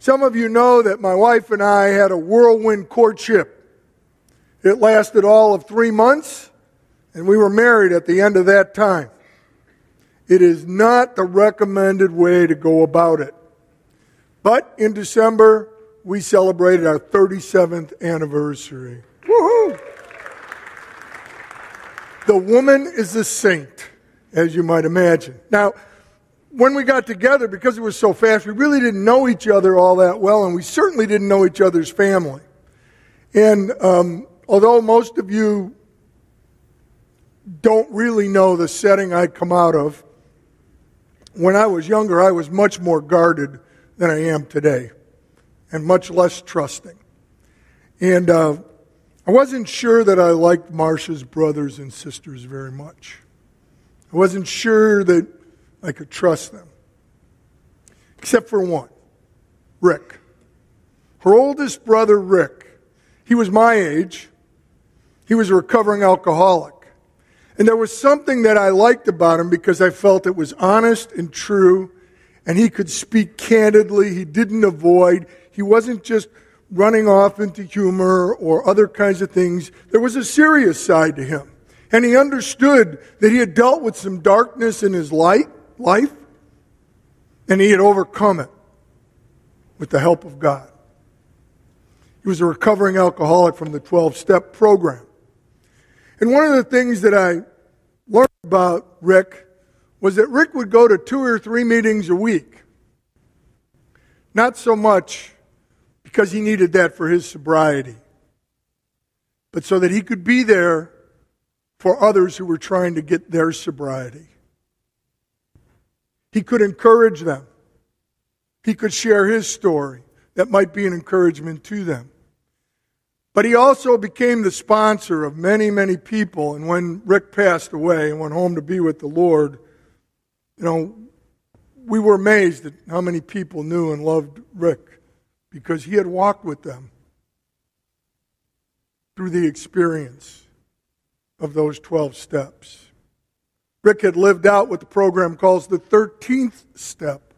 Some of you know that my wife and I had a whirlwind courtship. It lasted all of three months, and we were married at the end of that time. It is not the recommended way to go about it. But in December, we celebrated our 37th anniversary. Woohoo! The woman is a saint, as you might imagine. Now, when we got together, because it was so fast, we really didn't know each other all that well, and we certainly didn't know each other's family. And um, although most of you don't really know the setting I'd come out of, when I was younger, I was much more guarded than I am today, and much less trusting. And uh, I wasn't sure that I liked Marcia's brothers and sisters very much. I wasn't sure that I could trust them. Except for one Rick. Her oldest brother, Rick, he was my age. He was a recovering alcoholic. And there was something that I liked about him because I felt it was honest and true, and he could speak candidly. He didn't avoid. He wasn't just running off into humor or other kinds of things. There was a serious side to him. And he understood that he had dealt with some darkness in his light, life, and he had overcome it with the help of God. He was a recovering alcoholic from the 12 step program. And one of the things that I learned about Rick was that Rick would go to two or three meetings a week. Not so much because he needed that for his sobriety, but so that he could be there for others who were trying to get their sobriety. He could encourage them. He could share his story that might be an encouragement to them. But he also became the sponsor of many, many people. And when Rick passed away and went home to be with the Lord, you know, we were amazed at how many people knew and loved Rick because he had walked with them through the experience of those 12 steps. Rick had lived out what the program calls the 13th step,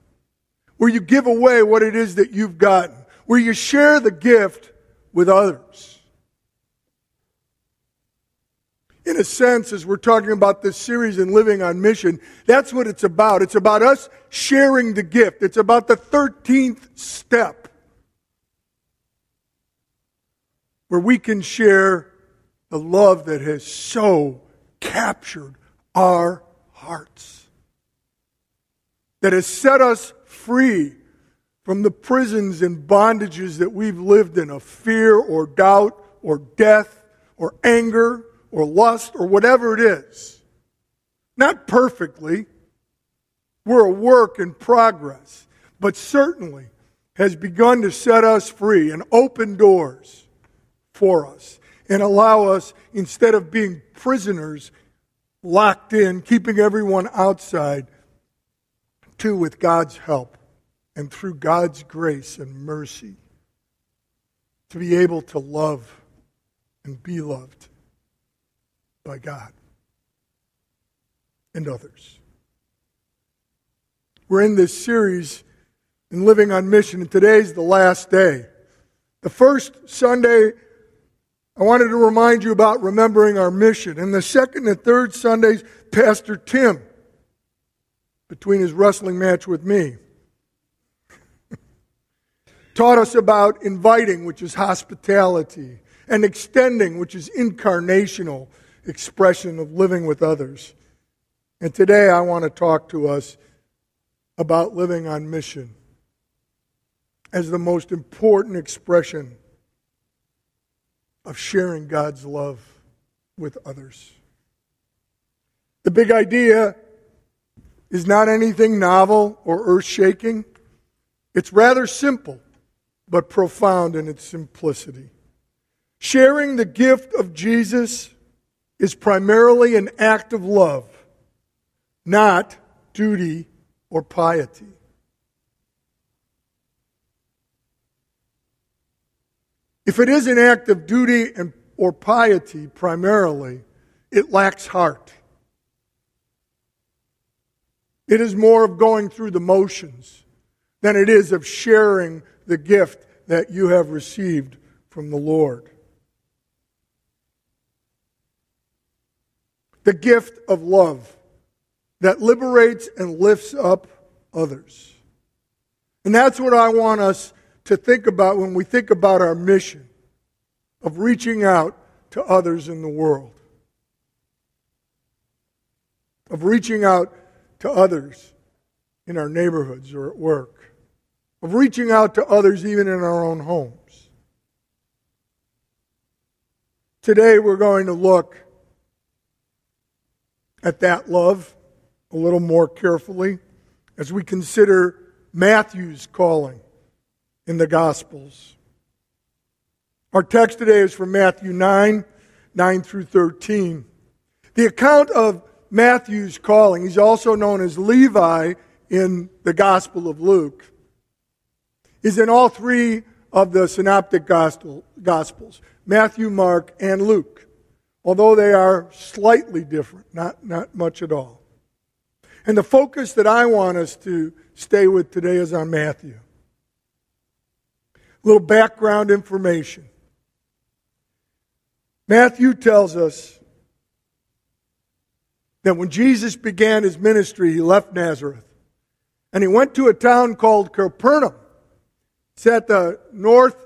where you give away what it is that you've gotten, where you share the gift with others. In a sense, as we're talking about this series and living on mission, that's what it's about. It's about us sharing the gift. It's about the 13th step where we can share the love that has so captured our hearts, that has set us free from the prisons and bondages that we've lived in of fear or doubt or death or anger or lust or whatever it is. Not perfectly. We're a work in progress, but certainly has begun to set us free and open doors for us and allow us, instead of being prisoners, locked in, keeping everyone outside, to, with God's help and through God's grace and mercy, to be able to love and be loved by God and others. We're in this series in Living on Mission, and today's the last day. The first Sunday I wanted to remind you about remembering our mission. And the second and third Sundays, Pastor Tim, between his wrestling match with me, taught us about inviting, which is hospitality, and extending, which is incarnational expression of living with others. And today I want to talk to us about living on mission as the most important expression of sharing God's love with others. The big idea is not anything novel or earth shaking. It's rather simple, but profound in its simplicity. Sharing the gift of Jesus is primarily an act of love, not duty or piety. If it is an act of duty and, or piety primarily, it lacks heart. It is more of going through the motions than it is of sharing the gift that you have received from the Lord. The gift of love that liberates and lifts up others. And that's what I want us to think about when we think about our mission of reaching out to others in the world. Of reaching out to others in our neighborhoods or at work. Of reaching out to others even in our own homes. Today we're going to look at that love a little more carefully as we consider Matthew's calling in the Gospels. Our text today is from Matthew 9, 9 through 13. The account of Matthew's calling, he's also known as Levi in the Gospel of Luke, is in all three of the synoptic gospel, Gospels Matthew, Mark, and Luke, although they are slightly different, not, not much at all. And the focus that I want us to stay with today is on Matthew. Little background information. Matthew tells us that when Jesus began his ministry, he left Nazareth and he went to a town called Capernaum. It's at the north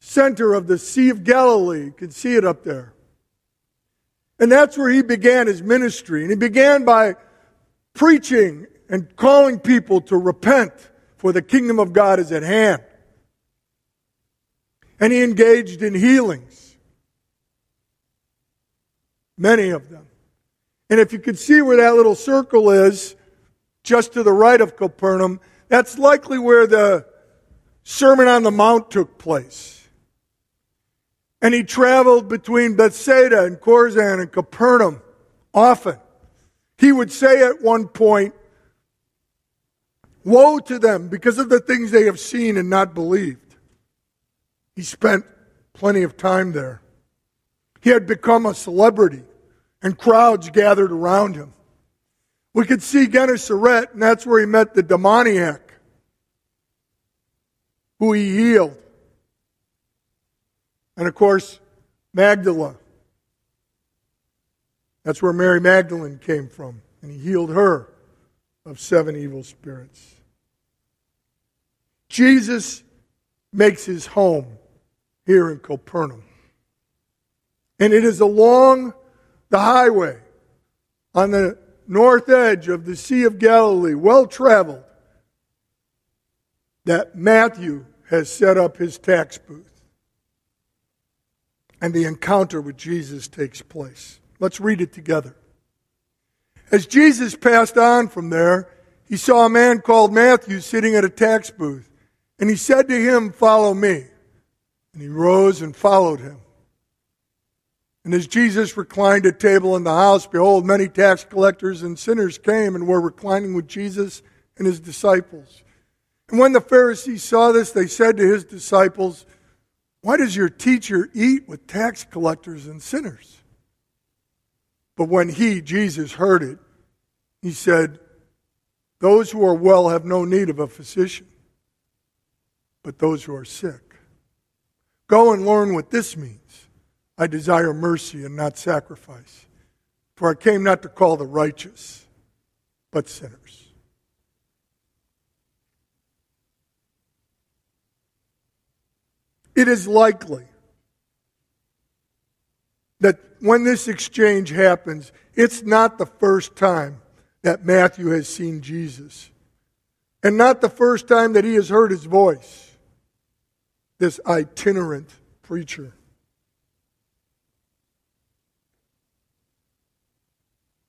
center of the Sea of Galilee. You can see it up there. And that's where he began his ministry. And he began by preaching and calling people to repent, for the kingdom of God is at hand. And he engaged in healings, many of them. And if you could see where that little circle is, just to the right of Capernaum, that's likely where the Sermon on the Mount took place. And he traveled between Bethsaida and Chorazin and Capernaum often. He would say at one point, Woe to them because of the things they have seen and not believed. He spent plenty of time there. He had become a celebrity, and crowds gathered around him. We could see Gennesaret, and that's where he met the demoniac, who he healed. And of course, Magdala. That's where Mary Magdalene came from, and he healed her of seven evil spirits. Jesus makes his home here in Capernaum. And it is along the highway on the north edge of the Sea of Galilee, well traveled, that Matthew has set up his tax booth. And the encounter with Jesus takes place. Let's read it together. As Jesus passed on from there, he saw a man called Matthew sitting at a tax booth. And he said to him, Follow me. And he rose and followed him. And as Jesus reclined at table in the house, behold, many tax collectors and sinners came and were reclining with Jesus and his disciples. And when the Pharisees saw this, they said to his disciples, Why does your teacher eat with tax collectors and sinners? But when he, Jesus, heard it, he said, Those who are well have no need of a physician, but those who are sick. Go and learn what this means. I desire mercy and not sacrifice. For I came not to call the righteous, but sinners. It is likely that when this exchange happens, it's not the first time that Matthew has seen Jesus. And not the first time that he has heard his voice. This itinerant preacher.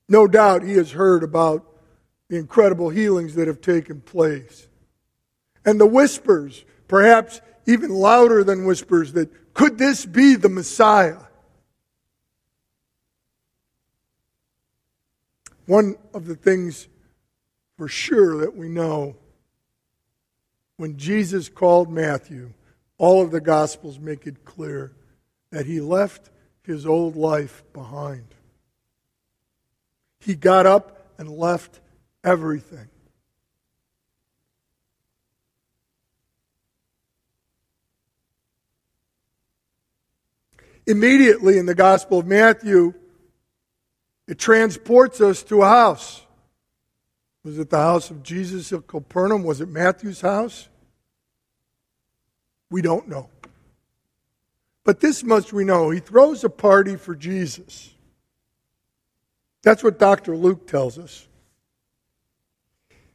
No doubt he has heard about the incredible healings that have taken place. And the whispers, perhaps even louder than whispers, that could this be the Messiah? One of the things for sure that we know when Jesus called Matthew, all of the Gospels make it clear that he left his old life behind. He got up and left everything. Immediately in the Gospel of Matthew, it transports us to a house. Was it the house of Jesus of Capernaum? Was it Matthew's house? We don't know. But this much we know. He throws a party for Jesus. That's what Dr. Luke tells us.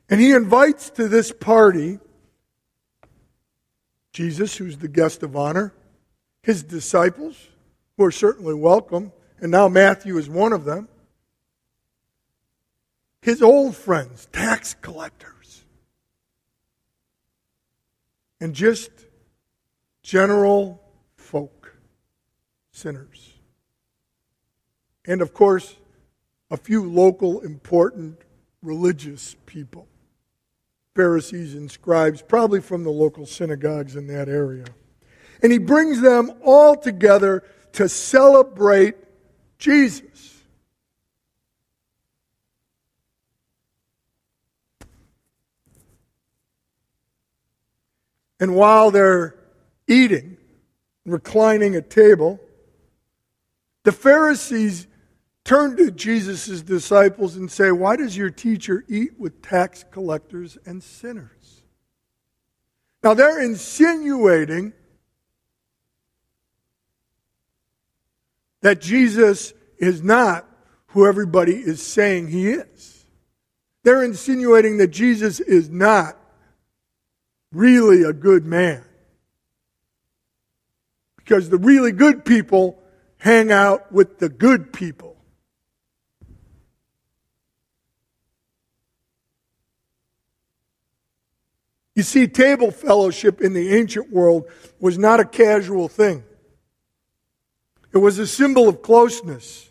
And he invites to this party Jesus, who's the guest of honor, his disciples, who are certainly welcome, and now Matthew is one of them, his old friends, tax collectors, and just general folk, sinners. And of course, a few local important religious people. Pharisees and scribes, probably from the local synagogues in that area. And he brings them all together to celebrate Jesus. And while they're eating, reclining at table, the Pharisees turn to Jesus' disciples and say, Why does your teacher eat with tax collectors and sinners? Now they're insinuating that Jesus is not who everybody is saying he is. They're insinuating that Jesus is not really a good man. Because the really good people hang out with the good people. You see, table fellowship in the ancient world was not a casual thing. It was a symbol of closeness.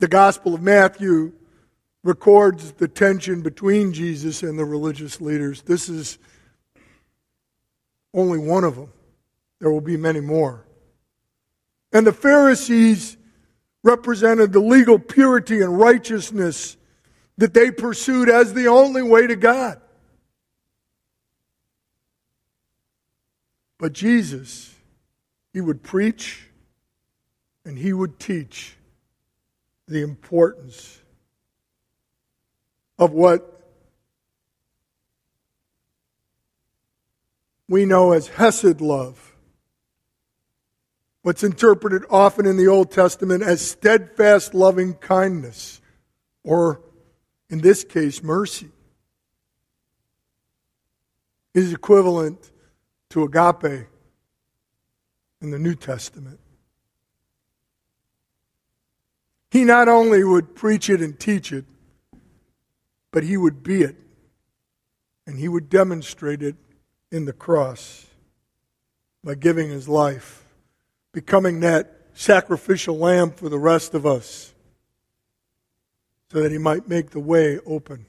The Gospel of Matthew records the tension between Jesus and the religious leaders. This is only one of them. There will be many more. And the Pharisees represented the legal purity and righteousness that they pursued as the only way to God. But Jesus, he would preach and he would teach the importance of what we know as Hesed love. What's interpreted often in the Old Testament as steadfast loving kindness or in this case, mercy, is equivalent to agape in the New Testament. He not only would preach it and teach it, but he would be it. And he would demonstrate it in the cross by giving his life, becoming that sacrificial lamb for the rest of us so that he might make the way open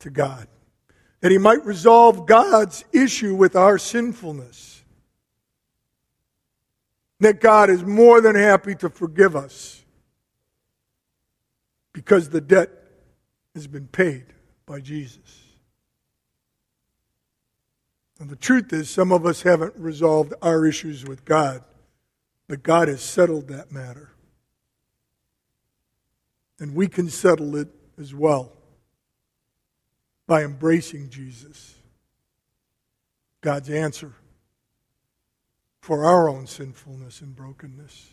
to God, that he might resolve God's issue with our sinfulness, that God is more than happy to forgive us because the debt has been paid by Jesus. And the truth is, some of us haven't resolved our issues with God, but God has settled that matter and we can settle it as well by embracing Jesus, God's answer for our own sinfulness and brokenness,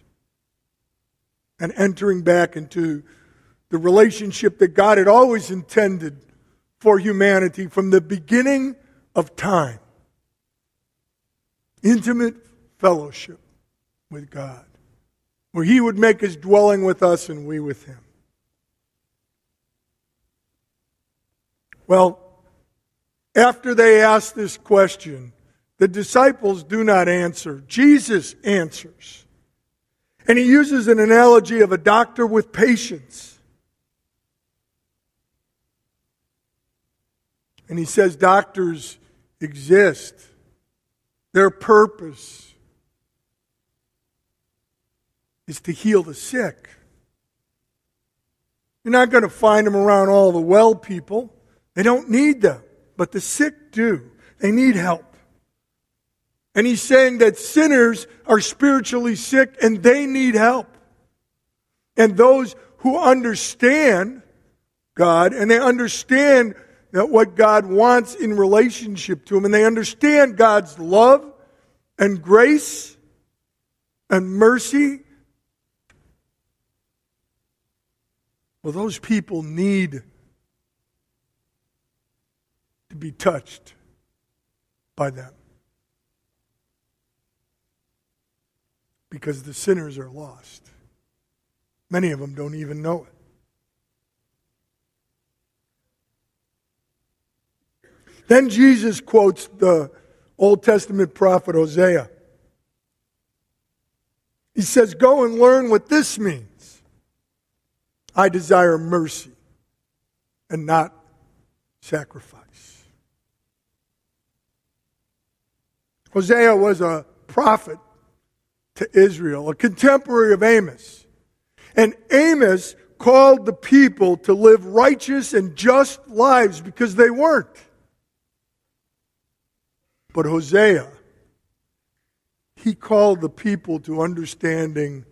and entering back into the relationship that God had always intended for humanity from the beginning of time. Intimate fellowship with God, where He would make His dwelling with us and we with Him. Well, after they ask this question, the disciples do not answer. Jesus answers. And he uses an analogy of a doctor with patients. And he says doctors exist. Their purpose is to heal the sick. You're not going to find them around all the well people. They don't need them, but the sick do. they need help. And he's saying that sinners are spiritually sick and they need help. And those who understand God and they understand what God wants in relationship to them and they understand God's love and grace and mercy. Well, those people need to be touched by them. Because the sinners are lost. Many of them don't even know it. Then Jesus quotes the Old Testament prophet Hosea. He says, Go and learn what this means. I desire mercy and not sacrifice. Hosea was a prophet to Israel, a contemporary of Amos. And Amos called the people to live righteous and just lives because they weren't. But Hosea, he called the people to understanding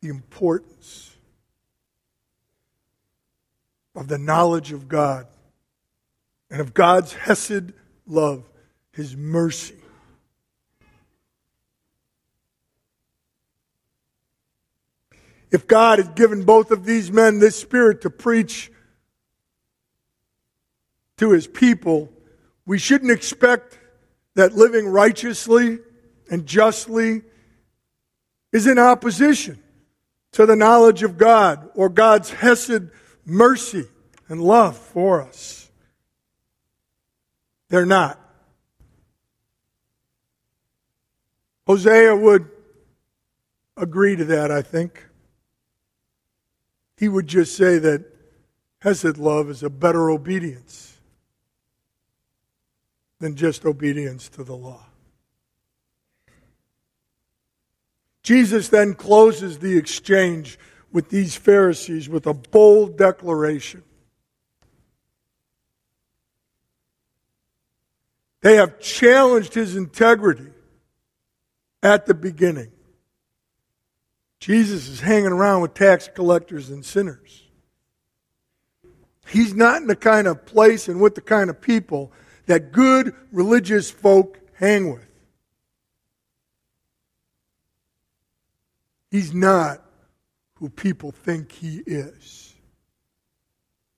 the importance of the knowledge of God and of God's Hesed love, His mercy. If God had given both of these men this spirit to preach to His people, we shouldn't expect that living righteously and justly is in opposition to the knowledge of God or God's Hesed mercy and love for us. They're not. Hosea would agree to that, I think. He would just say that Hesed love is a better obedience than just obedience to the law. Jesus then closes the exchange with these Pharisees with a bold declaration. They have challenged his integrity at the beginning. Jesus is hanging around with tax collectors and sinners. He's not in the kind of place and with the kind of people that good religious folk hang with. He's not who people think he is.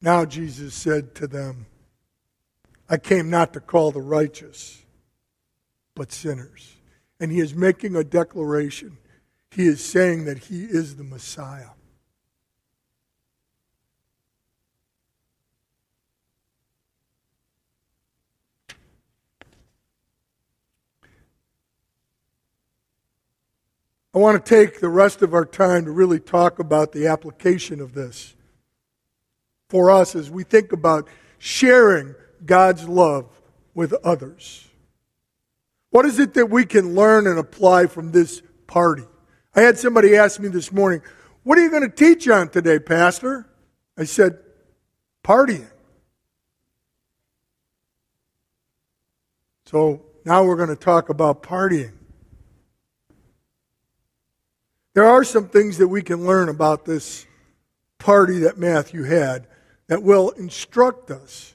Now Jesus said to them, I came not to call the righteous, but sinners. And he is making a declaration. He is saying that he is the Messiah. I want to take the rest of our time to really talk about the application of this for us as we think about sharing God's love with others. What is it that we can learn and apply from this party? I had somebody ask me this morning, What are you going to teach on today, Pastor? I said, Partying. So now we're going to talk about partying. There are some things that we can learn about this party that Matthew had that will instruct us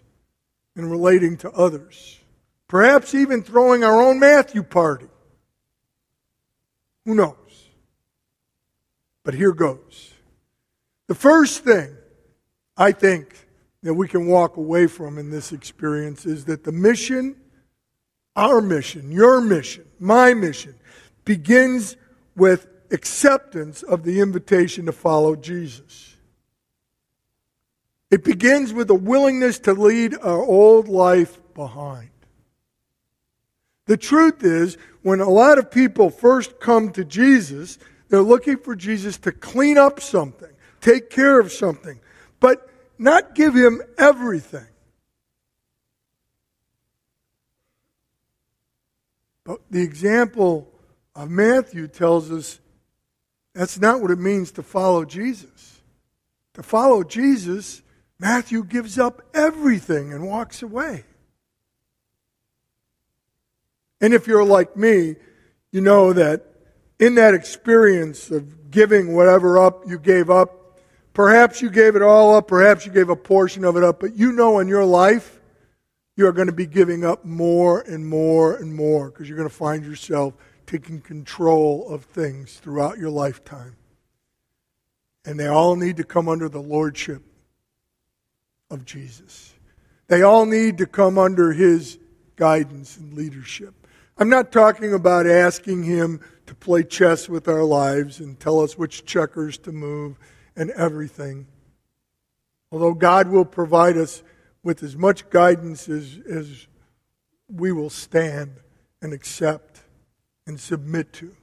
in relating to others. Perhaps even throwing our own Matthew party. Who knows? But here goes. The first thing I think that we can walk away from in this experience is that the mission, our mission, your mission, my mission, begins with acceptance of the invitation to follow Jesus. It begins with a willingness to lead our old life behind. The truth is, when a lot of people first come to Jesus, they're looking for Jesus to clean up something, take care of something, but not give him everything. But the example of Matthew tells us that's not what it means to follow Jesus. To follow Jesus Matthew gives up everything and walks away. And if you're like me, you know that in that experience of giving whatever up you gave up, perhaps you gave it all up, perhaps you gave a portion of it up, but you know in your life you are going to be giving up more and more and more because you're going to find yourself taking control of things throughout your lifetime. And they all need to come under the lordship of Jesus. They all need to come under his guidance and leadership. I'm not talking about asking him to play chess with our lives and tell us which checkers to move and everything. Although God will provide us with as much guidance as, as we will stand and accept and submit to.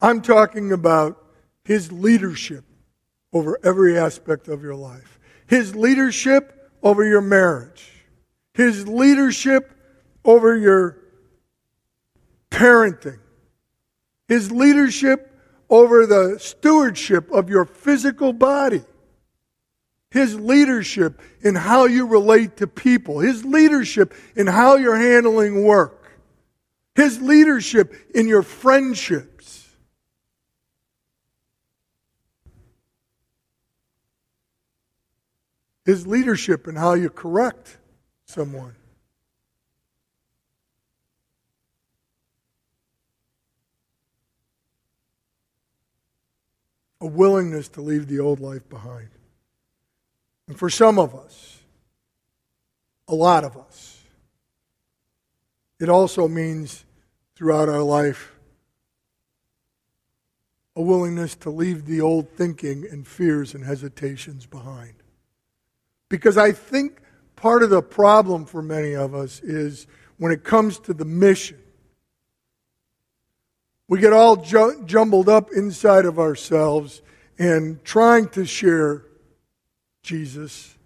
I'm talking about his leadership over every aspect of your life, his leadership over your marriage, his leadership over your parenting, his leadership over the stewardship of your physical body, his leadership in how you relate to people, His leadership in how you're handling work, His leadership in your friendships. His leadership in how you correct someone. A willingness to leave the old life behind. And for some of us, a lot of us, it also means throughout our life a willingness to leave the old thinking and fears and hesitations behind. Because I think part of the problem for many of us is when it comes to the mission, we get all ju- jumbled up inside of ourselves and trying to share Jesus.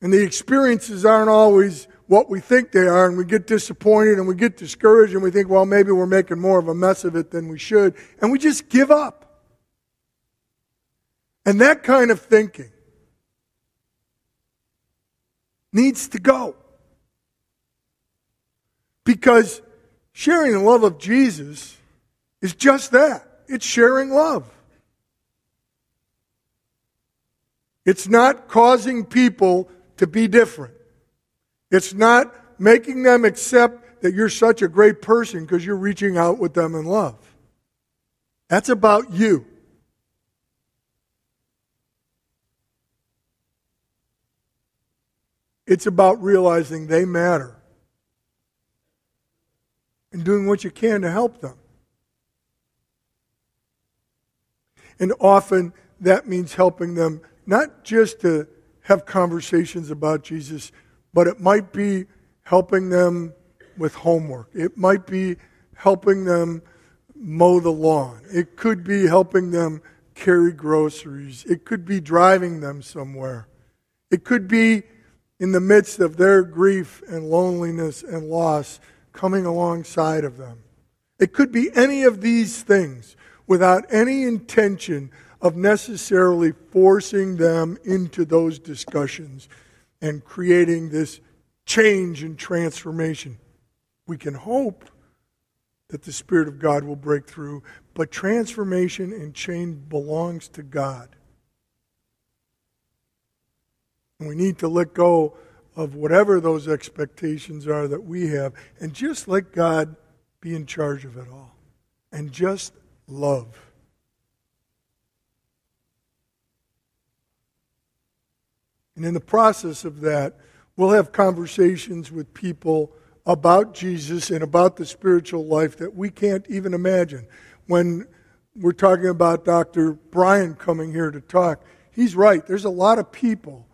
And the experiences aren't always what we think they are, and we get disappointed and we get discouraged and we think, well, maybe we're making more of a mess of it than we should, and we just give up. And that kind of thinking needs to go. Because sharing the love of Jesus is just that it's sharing love. It's not causing people to be different. It's not making them accept that you're such a great person because you're reaching out with them in love. That's about you. It's about realizing they matter and doing what you can to help them. And often that means helping them not just to have conversations about Jesus, but it might be helping them with homework. It might be helping them mow the lawn. It could be helping them carry groceries. It could be driving them somewhere. It could be in the midst of their grief and loneliness and loss coming alongside of them. It could be any of these things without any intention of necessarily forcing them into those discussions and creating this change and transformation. We can hope that the Spirit of God will break through, but transformation and change belongs to God. And we need to let go of whatever those expectations are that we have and just let God be in charge of it all and just love. And in the process of that, we'll have conversations with people about Jesus and about the spiritual life that we can't even imagine. When we're talking about Dr. Brian coming here to talk, he's right. There's a lot of people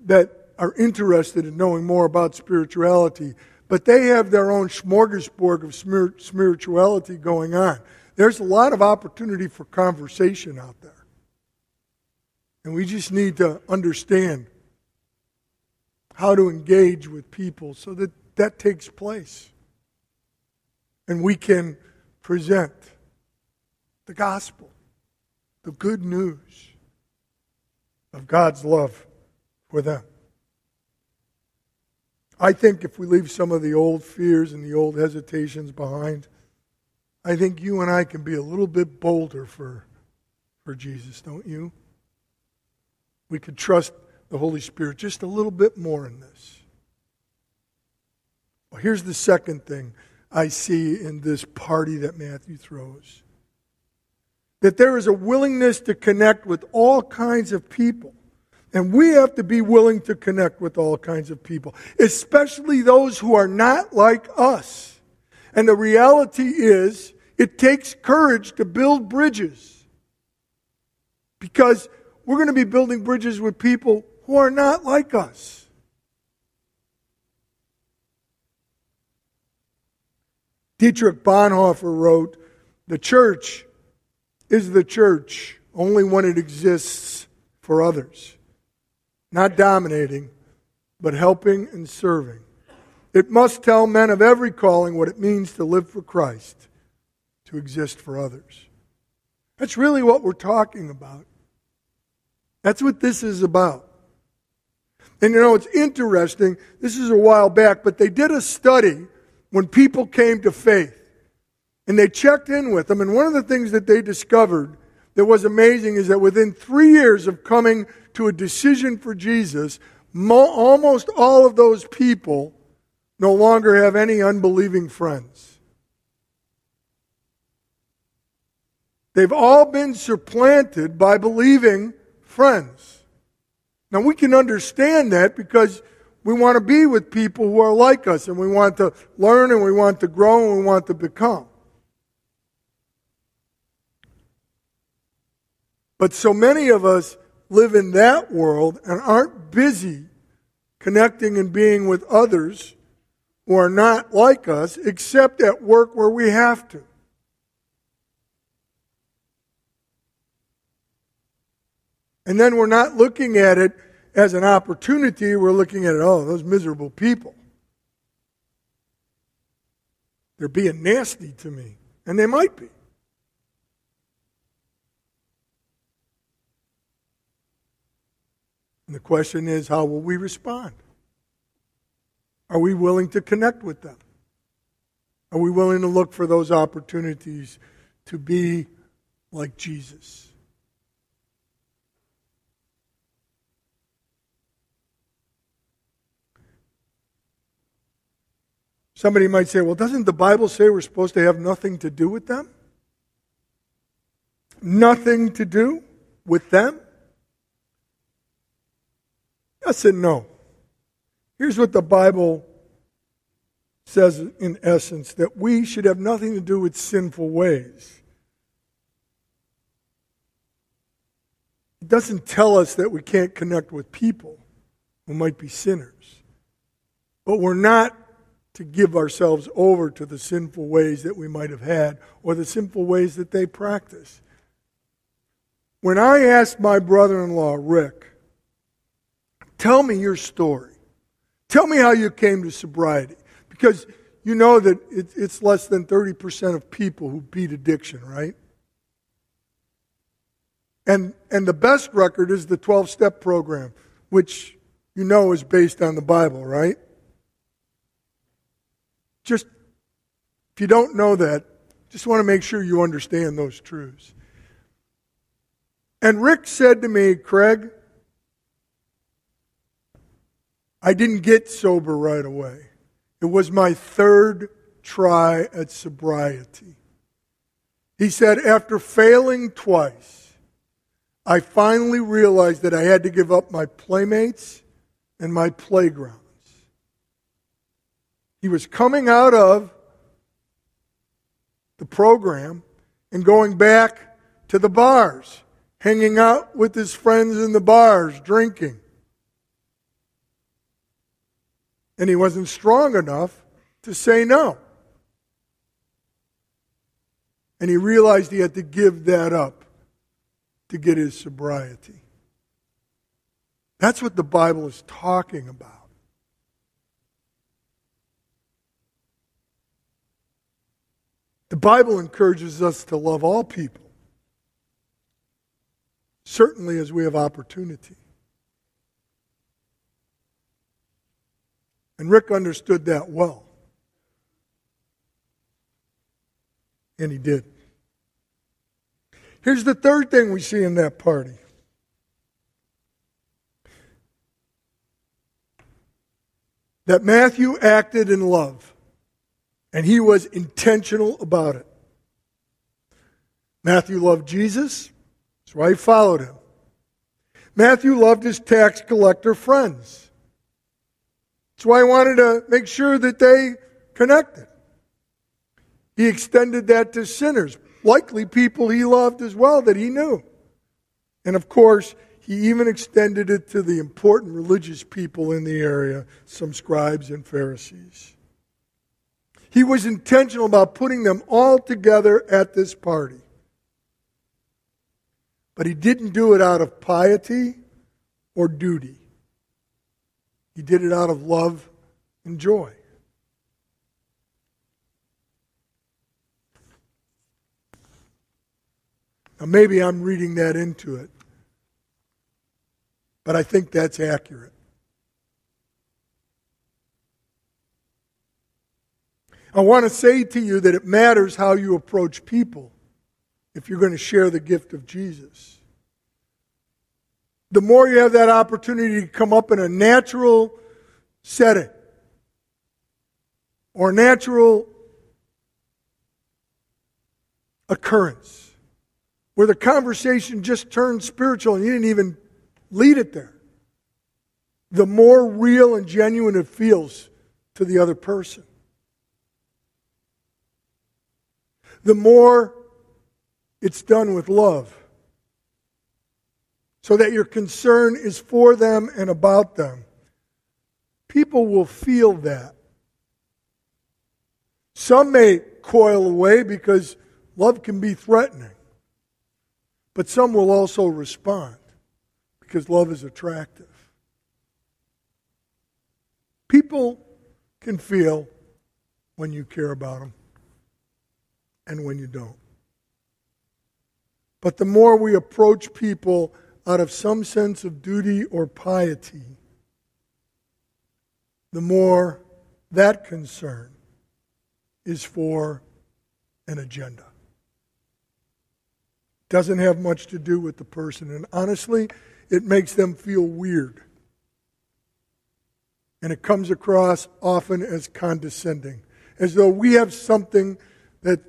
that are interested in knowing more about spirituality, but they have their own smorgasbord of spirituality going on. There's a lot of opportunity for conversation out there. And we just need to understand how to engage with people so that that takes place. And we can present the gospel, the good news of God's love for them. I think if we leave some of the old fears and the old hesitations behind, I think you and I can be a little bit bolder for, for Jesus, don't you? We could trust the Holy Spirit just a little bit more in this. Well, here's the second thing I see in this party that Matthew throws that there is a willingness to connect with all kinds of people. And we have to be willing to connect with all kinds of people, especially those who are not like us. And the reality is, it takes courage to build bridges. Because we're going to be building bridges with people who are not like us. Dietrich Bonhoeffer wrote, The church is the church only when it exists for others, not dominating, but helping and serving. It must tell men of every calling what it means to live for Christ, to exist for others. That's really what we're talking about. That's what this is about. And you know, it's interesting. This is a while back, but they did a study when people came to faith. And they checked in with them. And one of the things that they discovered that was amazing is that within three years of coming to a decision for Jesus, mo- almost all of those people no longer have any unbelieving friends. They've all been supplanted by believing friends. Now we can understand that because we want to be with people who are like us and we want to learn and we want to grow and we want to become. But so many of us live in that world and aren't busy connecting and being with others who are not like us, except at work where we have to. And then we're not looking at it as an opportunity, we're looking at it, oh, those miserable people. They're being nasty to me. And they might be. And the question is, how will we respond? Are we willing to connect with them? Are we willing to look for those opportunities to be like Jesus? Somebody might say, well, doesn't the Bible say we're supposed to have nothing to do with them? Nothing to do with them? I said, no. Here's what the Bible says in essence that we should have nothing to do with sinful ways. It doesn't tell us that we can't connect with people who might be sinners. But we're not to give ourselves over to the sinful ways that we might have had or the sinful ways that they practice. When I asked my brother in law, Rick, Tell me your story. Tell me how you came to sobriety. Because you know that it's less than 30% of people who beat addiction, right? And, and the best record is the 12 step program, which you know is based on the Bible, right? Just, if you don't know that, just want to make sure you understand those truths. And Rick said to me, Craig, I didn't get sober right away. It was my third try at sobriety. He said, after failing twice, I finally realized that I had to give up my playmates and my playgrounds. He was coming out of the program and going back to the bars, hanging out with his friends in the bars, drinking. and he wasn't strong enough to say no. And he realized he had to give that up to get his sobriety. That's what the Bible is talking about. The Bible encourages us to love all people, certainly as we have opportunity. And Rick understood that well. And he did. Here's the third thing we see in that party that Matthew acted in love, and he was intentional about it. Matthew loved Jesus, that's why he followed him. Matthew loved his tax collector friends. That's why he wanted to make sure that they connected. He extended that to sinners, likely people he loved as well that he knew. And of course, he even extended it to the important religious people in the area, some scribes and Pharisees. He was intentional about putting them all together at this party. But he didn't do it out of piety or duty. He did it out of love and joy. Now, maybe I'm reading that into it, but I think that's accurate. I want to say to you that it matters how you approach people if you're going to share the gift of Jesus. The more you have that opportunity to come up in a natural setting or natural occurrence where the conversation just turned spiritual and you didn't even lead it there, the more real and genuine it feels to the other person. The more it's done with love. So that your concern is for them and about them. People will feel that. Some may coil away because love can be threatening. But some will also respond because love is attractive. People can feel when you care about them and when you don't. But the more we approach people out of some sense of duty or piety, the more that concern is for an agenda. Doesn't have much to do with the person. And honestly, it makes them feel weird. And it comes across often as condescending, as though we have something that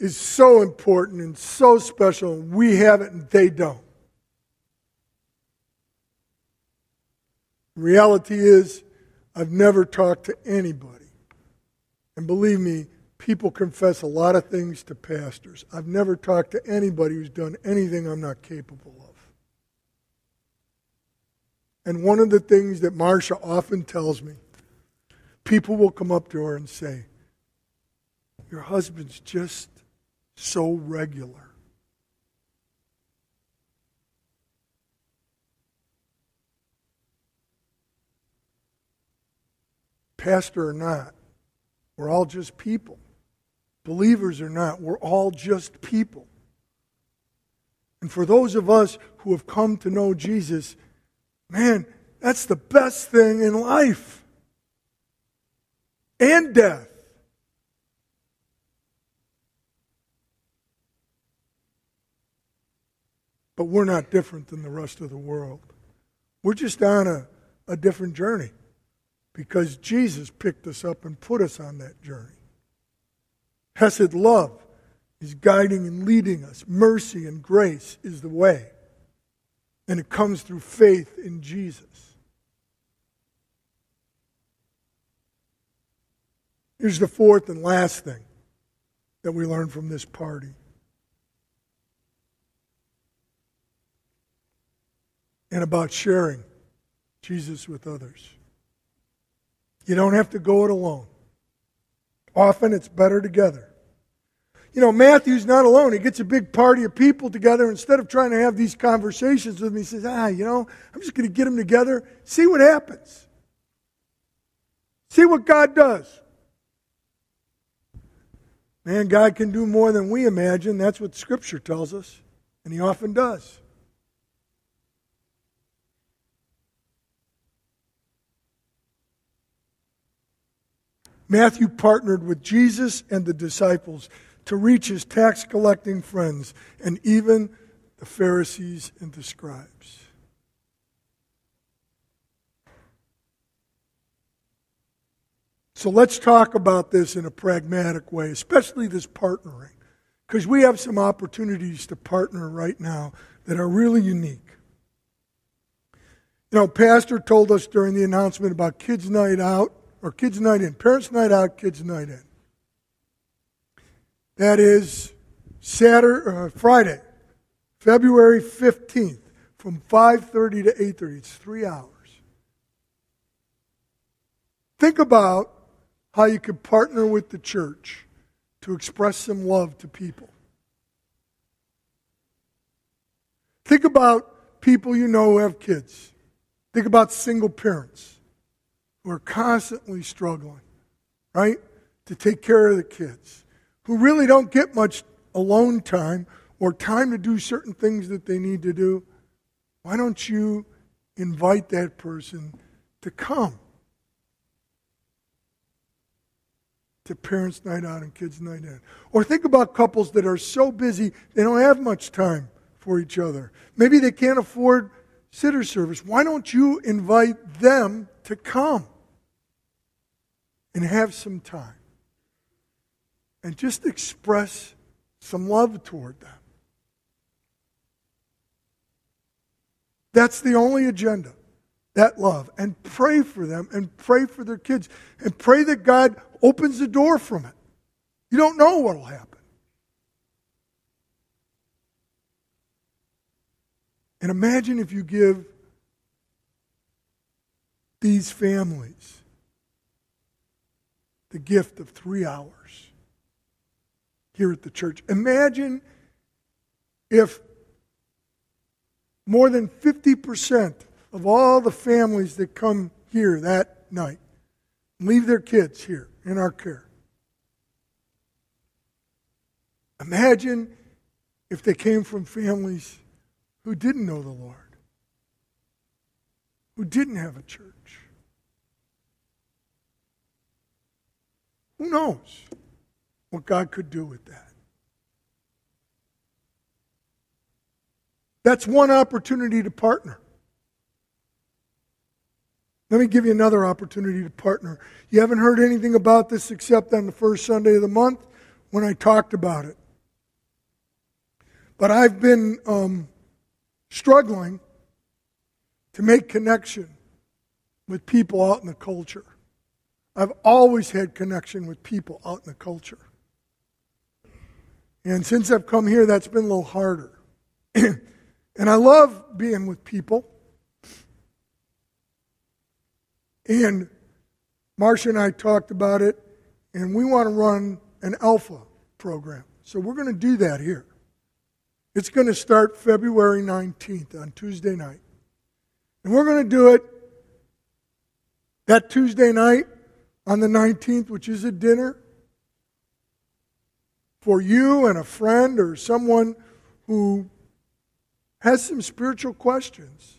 is so important and so special, and we have it and they don't. reality is, I've never talked to anybody. And believe me, people confess a lot of things to pastors. I've never talked to anybody who's done anything I'm not capable of. And one of the things that Marcia often tells me, people will come up to her and say, Your husband's just so regular. Pastor or not, we're all just people. Believers or not, we're all just people. And for those of us who have come to know Jesus, man, that's the best thing in life and death. But we're not different than the rest of the world. We're just on a, a different journey because Jesus picked us up and put us on that journey. Hesed love is guiding and leading us, mercy and grace is the way. And it comes through faith in Jesus. Here's the fourth and last thing that we learn from this party and about sharing Jesus with others. You don't have to go it alone. Often it's better together. You know, Matthew's not alone. He gets a big party of people together. Instead of trying to have these conversations with me, he says, ah, you know, I'm just going to get them together, see what happens. See what God does. Man, God can do more than we imagine. That's what Scripture tells us. And He often does. Matthew partnered with Jesus and the disciples to reach his tax collecting friends and even the Pharisees and the scribes. So let's talk about this in a pragmatic way, especially this partnering, because we have some opportunities to partner right now that are really unique. You know, Pastor told us during the announcement about Kids Night Out, or Kids Night In, Parents Night Out, Kids Night In. That is Saturday, uh, Friday, February 15th, from 5.30 to 8.30. It's three hours. Think about how you could partner with the church to express some love to people. Think about people you know who have kids. Think about single parents who are constantly struggling, right, to take care of the kids, who really don't get much alone time or time to do certain things that they need to do. Why don't you invite that person to come? to Parents' Night Out and Kids' Night In. Or think about couples that are so busy they don't have much time for each other. Maybe they can't afford sitter service. Why don't you invite them to come and have some time and just express some love toward them? That's the only agenda that love and pray for them and pray for their kids and pray that God opens the door from it. You don't know what will happen. And imagine if you give these families the gift of three hours here at the church. Imagine if more than 50% of all the families that come here that night leave their kids here in our care. Imagine if they came from families who didn't know the Lord, who didn't have a church. Who knows what God could do with that? That's one opportunity to partner. Let me give you another opportunity to partner. You haven't heard anything about this except on the first Sunday of the month when I talked about it. But I've been um, struggling to make connection with people out in the culture. I've always had connection with people out in the culture. And since I've come here, that's been a little harder. and I love being with people. And Marcia and I talked about it, and we want to run an alpha program. So we're going to do that here. It's going to start February 19th on Tuesday night. And we're going to do it that Tuesday night on the 19th, which is a dinner for you and a friend or someone who has some spiritual questions.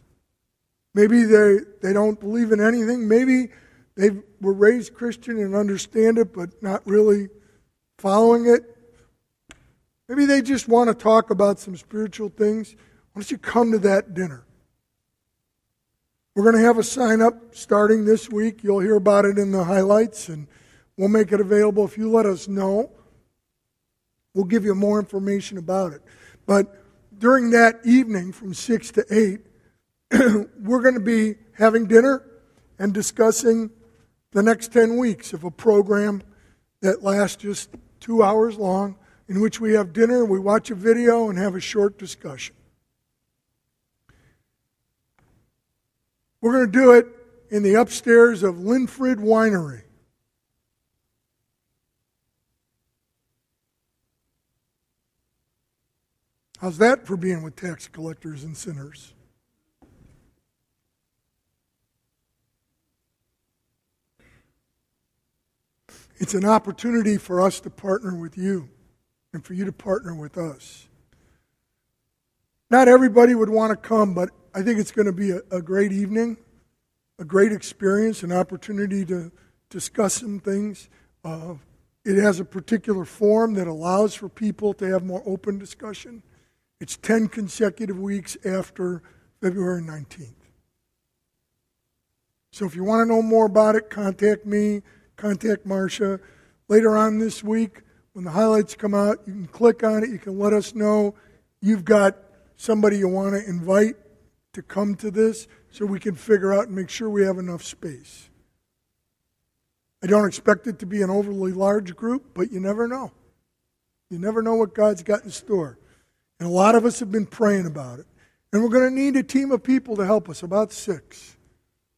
Maybe they, they don't believe in anything. Maybe they were raised Christian and understand it, but not really following it. Maybe they just want to talk about some spiritual things. Why don't you come to that dinner? We're going to have a sign up starting this week. You'll hear about it in the highlights, and we'll make it available if you let us know. We'll give you more information about it. But during that evening from 6 to 8, we're going to be having dinner and discussing the next 10 weeks of a program that lasts just two hours long, in which we have dinner, we watch a video, and have a short discussion. We're going to do it in the upstairs of Linford Winery. How's that for being with tax collectors and sinners? It's an opportunity for us to partner with you and for you to partner with us. Not everybody would want to come, but I think it's going to be a, a great evening, a great experience, an opportunity to discuss some things. Uh, it has a particular form that allows for people to have more open discussion. It's 10 consecutive weeks after February 19th. So if you want to know more about it, contact me, contact Marcia. Later on this week, when the highlights come out, you can click on it. You can let us know you've got somebody you want to invite to come to this so we can figure out and make sure we have enough space. I don't expect it to be an overly large group, but you never know. You never know what God's got in store. And a lot of us have been praying about it. And we're going to need a team of people to help us, about six.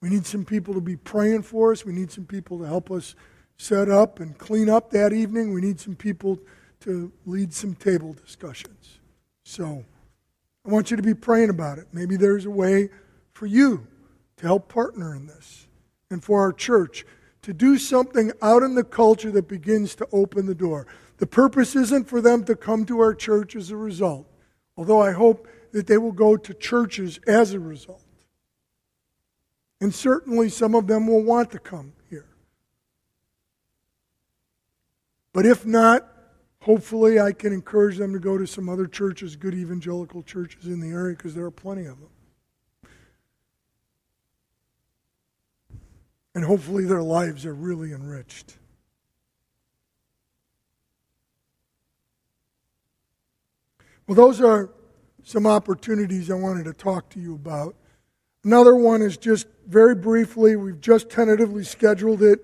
We need some people to be praying for us. We need some people to help us set up and clean up that evening. We need some people to lead some table discussions. So I want you to be praying about it. Maybe there's a way for you to help partner in this and for our church to do something out in the culture that begins to open the door. The purpose isn't for them to come to our church as a result, although I hope that they will go to churches as a result. And certainly some of them will want to come here. But if not, hopefully I can encourage them to go to some other churches, good evangelical churches in the area, because there are plenty of them. And hopefully their lives are really enriched. Well, those are some opportunities I wanted to talk to you about. Another one is just very briefly, we've just tentatively scheduled it.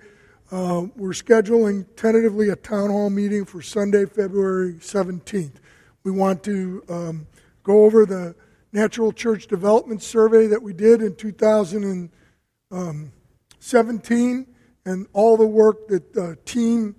Uh, we're scheduling tentatively a town hall meeting for Sunday, February 17th. We want to um, go over the Natural Church Development Survey that we did in 2017 um, and all the work that the team,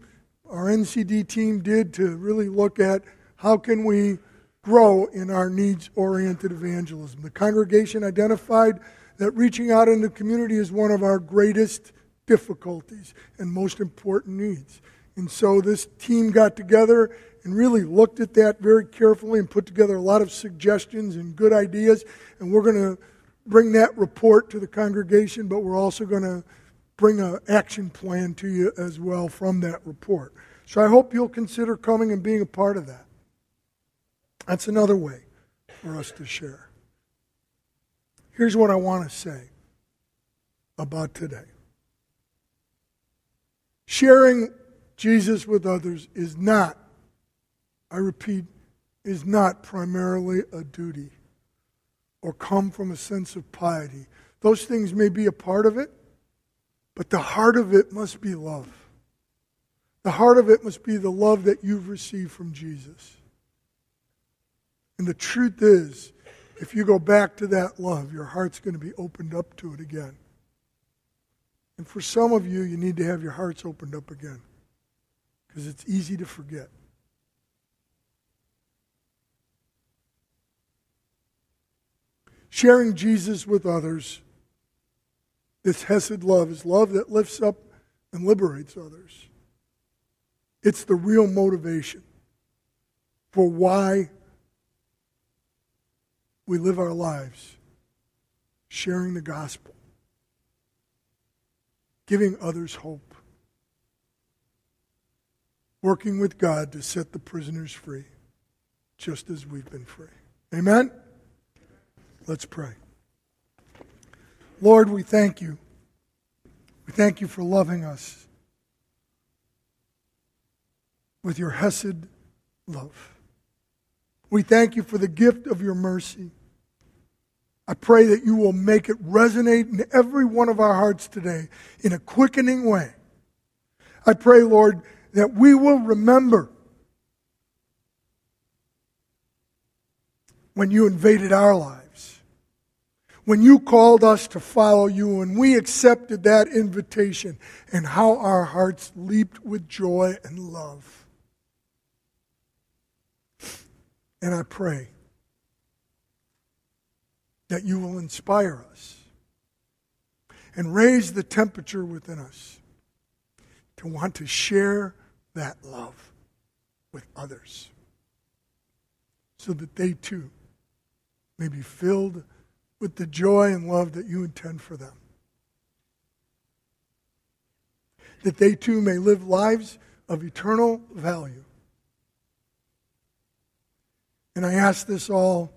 our NCD team, did to really look at how can we grow in our needs oriented evangelism. The congregation identified that reaching out in the community is one of our greatest difficulties and most important needs. And so this team got together and really looked at that very carefully and put together a lot of suggestions and good ideas. And we're going to bring that report to the congregation, but we're also going to bring an action plan to you as well from that report. So I hope you'll consider coming and being a part of that. That's another way for us to share. Here's what I want to say about today sharing Jesus with others is not, I repeat, is not primarily a duty or come from a sense of piety. Those things may be a part of it, but the heart of it must be love. The heart of it must be the love that you've received from Jesus. And the truth is, if you go back to that love, your heart's going to be opened up to it again. And for some of you, you need to have your hearts opened up again because it's easy to forget. Sharing Jesus with others, this Hesed love is love that lifts up and liberates others. It's the real motivation for why we live our lives sharing the gospel, giving others hope, working with God to set the prisoners free, just as we've been free. Amen? Let's pray. Lord, we thank you. We thank you for loving us with your Hesed love. We thank you for the gift of your mercy. I pray that you will make it resonate in every one of our hearts today in a quickening way. I pray, Lord, that we will remember when you invaded our lives, when you called us to follow you, and we accepted that invitation, and how our hearts leaped with joy and love. And I pray that you will inspire us and raise the temperature within us to want to share that love with others so that they too may be filled with the joy and love that you intend for them. that they too may live lives of eternal value. And I ask this all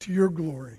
to your glory